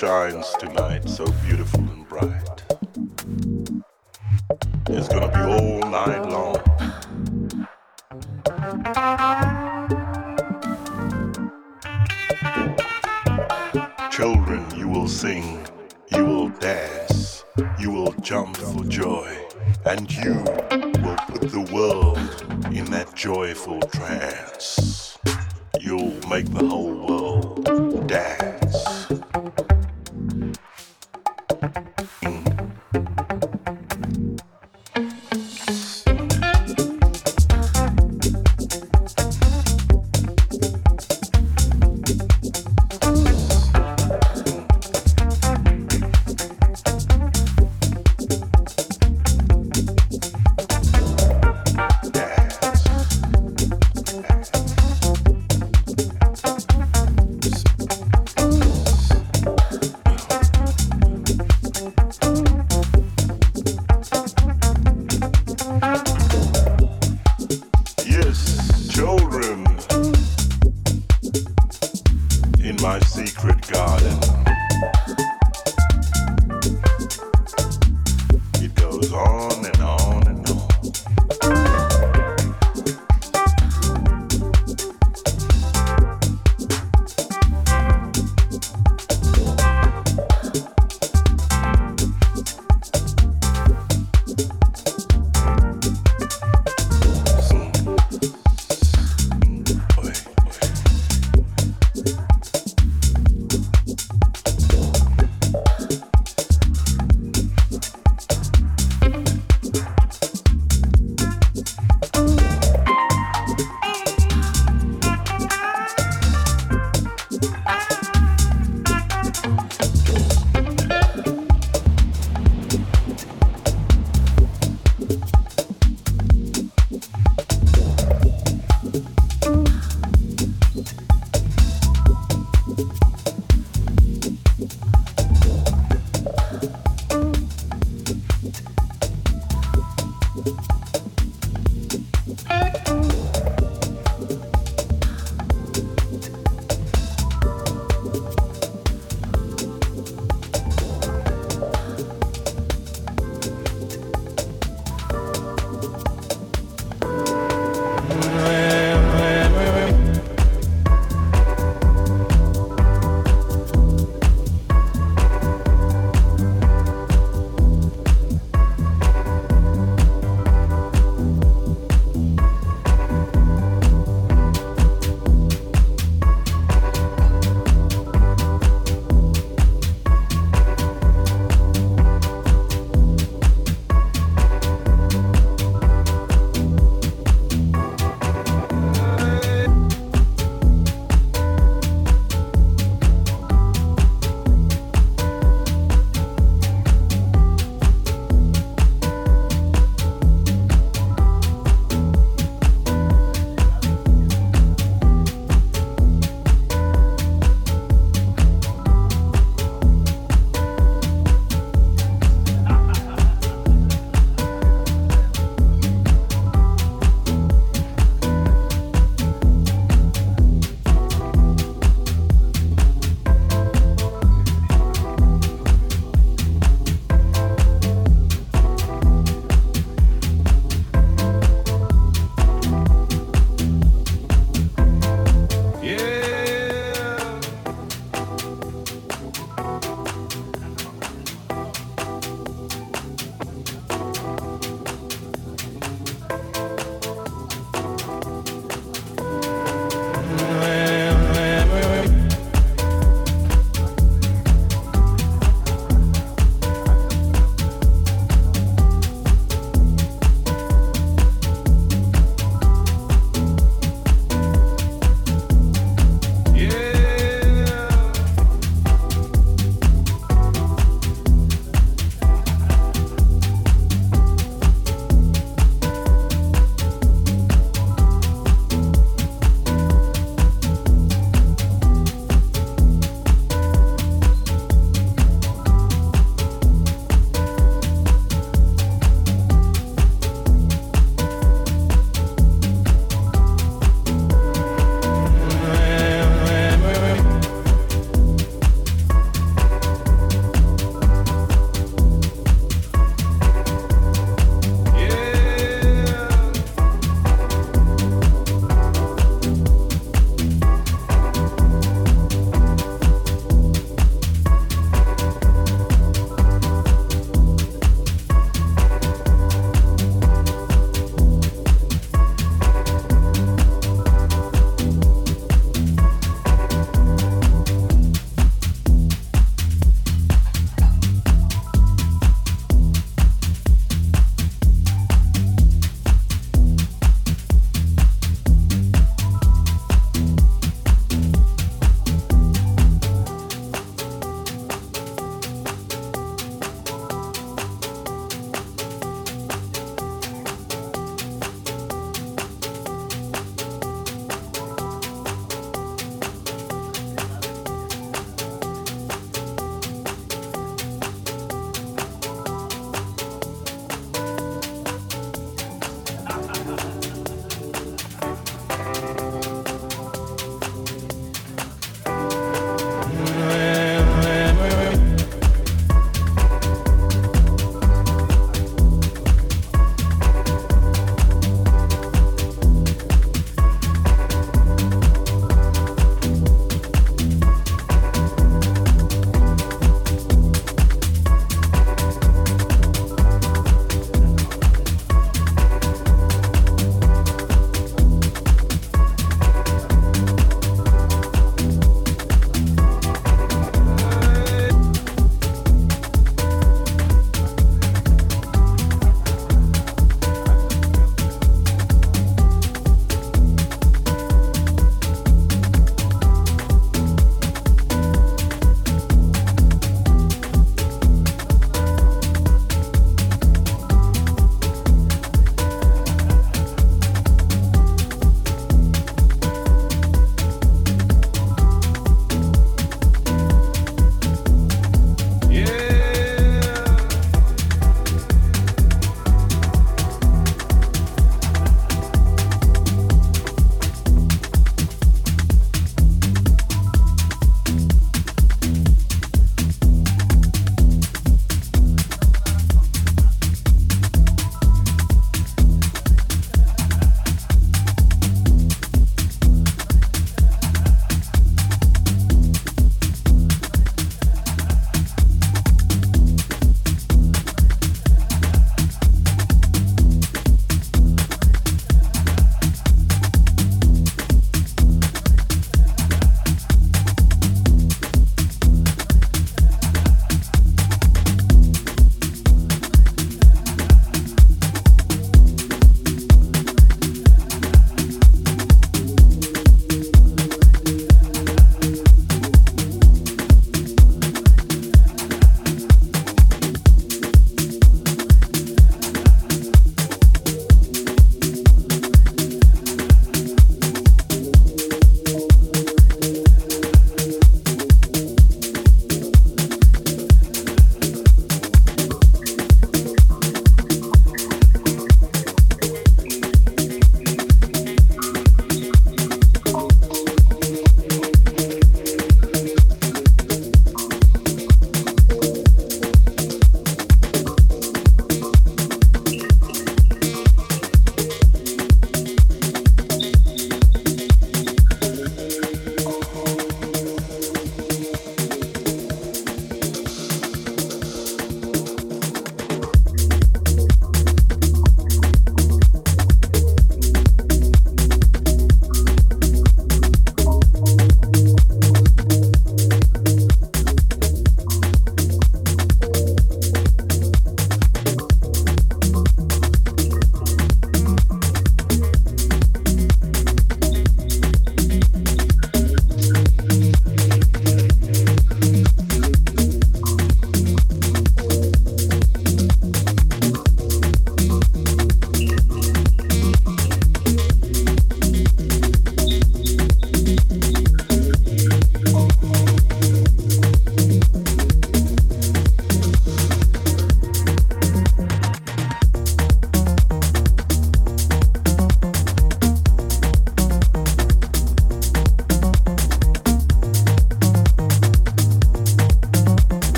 shines tonight so beautiful and bright. It's gonna be all night long. Children, you will sing, you will dance, you will jump for joy, and you will put the world in that joyful trance. You'll make the whole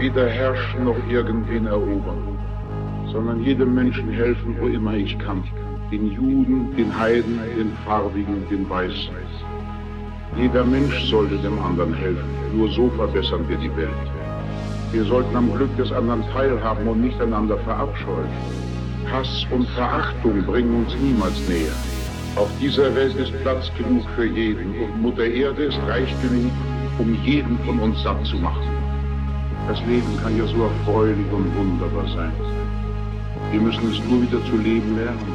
weder herrschen noch irgendwen erobern, sondern jedem Menschen helfen, wo immer ich kann. Den Juden, den Heiden, den Farbigen, den Weißen. Jeder Mensch sollte dem anderen helfen. Nur so verbessern wir die Welt. Wir sollten am Glück des anderen teilhaben und nicht einander verabscheuen. Hass und Verachtung bringen uns niemals näher. Auf dieser Welt ist Platz genug für jeden und Mutter Erde ist reich genug, um jeden von uns satt zu machen. Das Leben kann ja so erfreulich und wunderbar sein. Wir müssen es nur wieder zu leben lernen.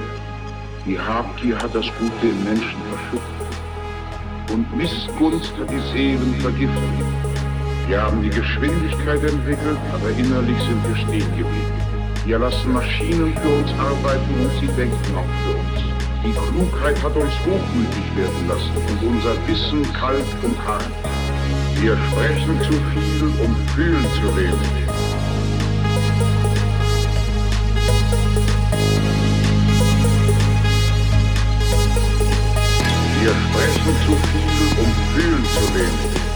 Die Habgier hat das Gute im Menschen verschüttet. Und Missgunst hat die Seelen vergiftet. Wir haben die Geschwindigkeit entwickelt, aber innerlich sind wir stehen geblieben. Wir lassen Maschinen für uns arbeiten und sie denken auch für uns. Die Klugheit hat uns hochmütig werden lassen und unser Wissen kalt und hart. Wir sprechen zu viel und fühlen zu wenig. Wir sprechen zu viel und fühlen zu wenig.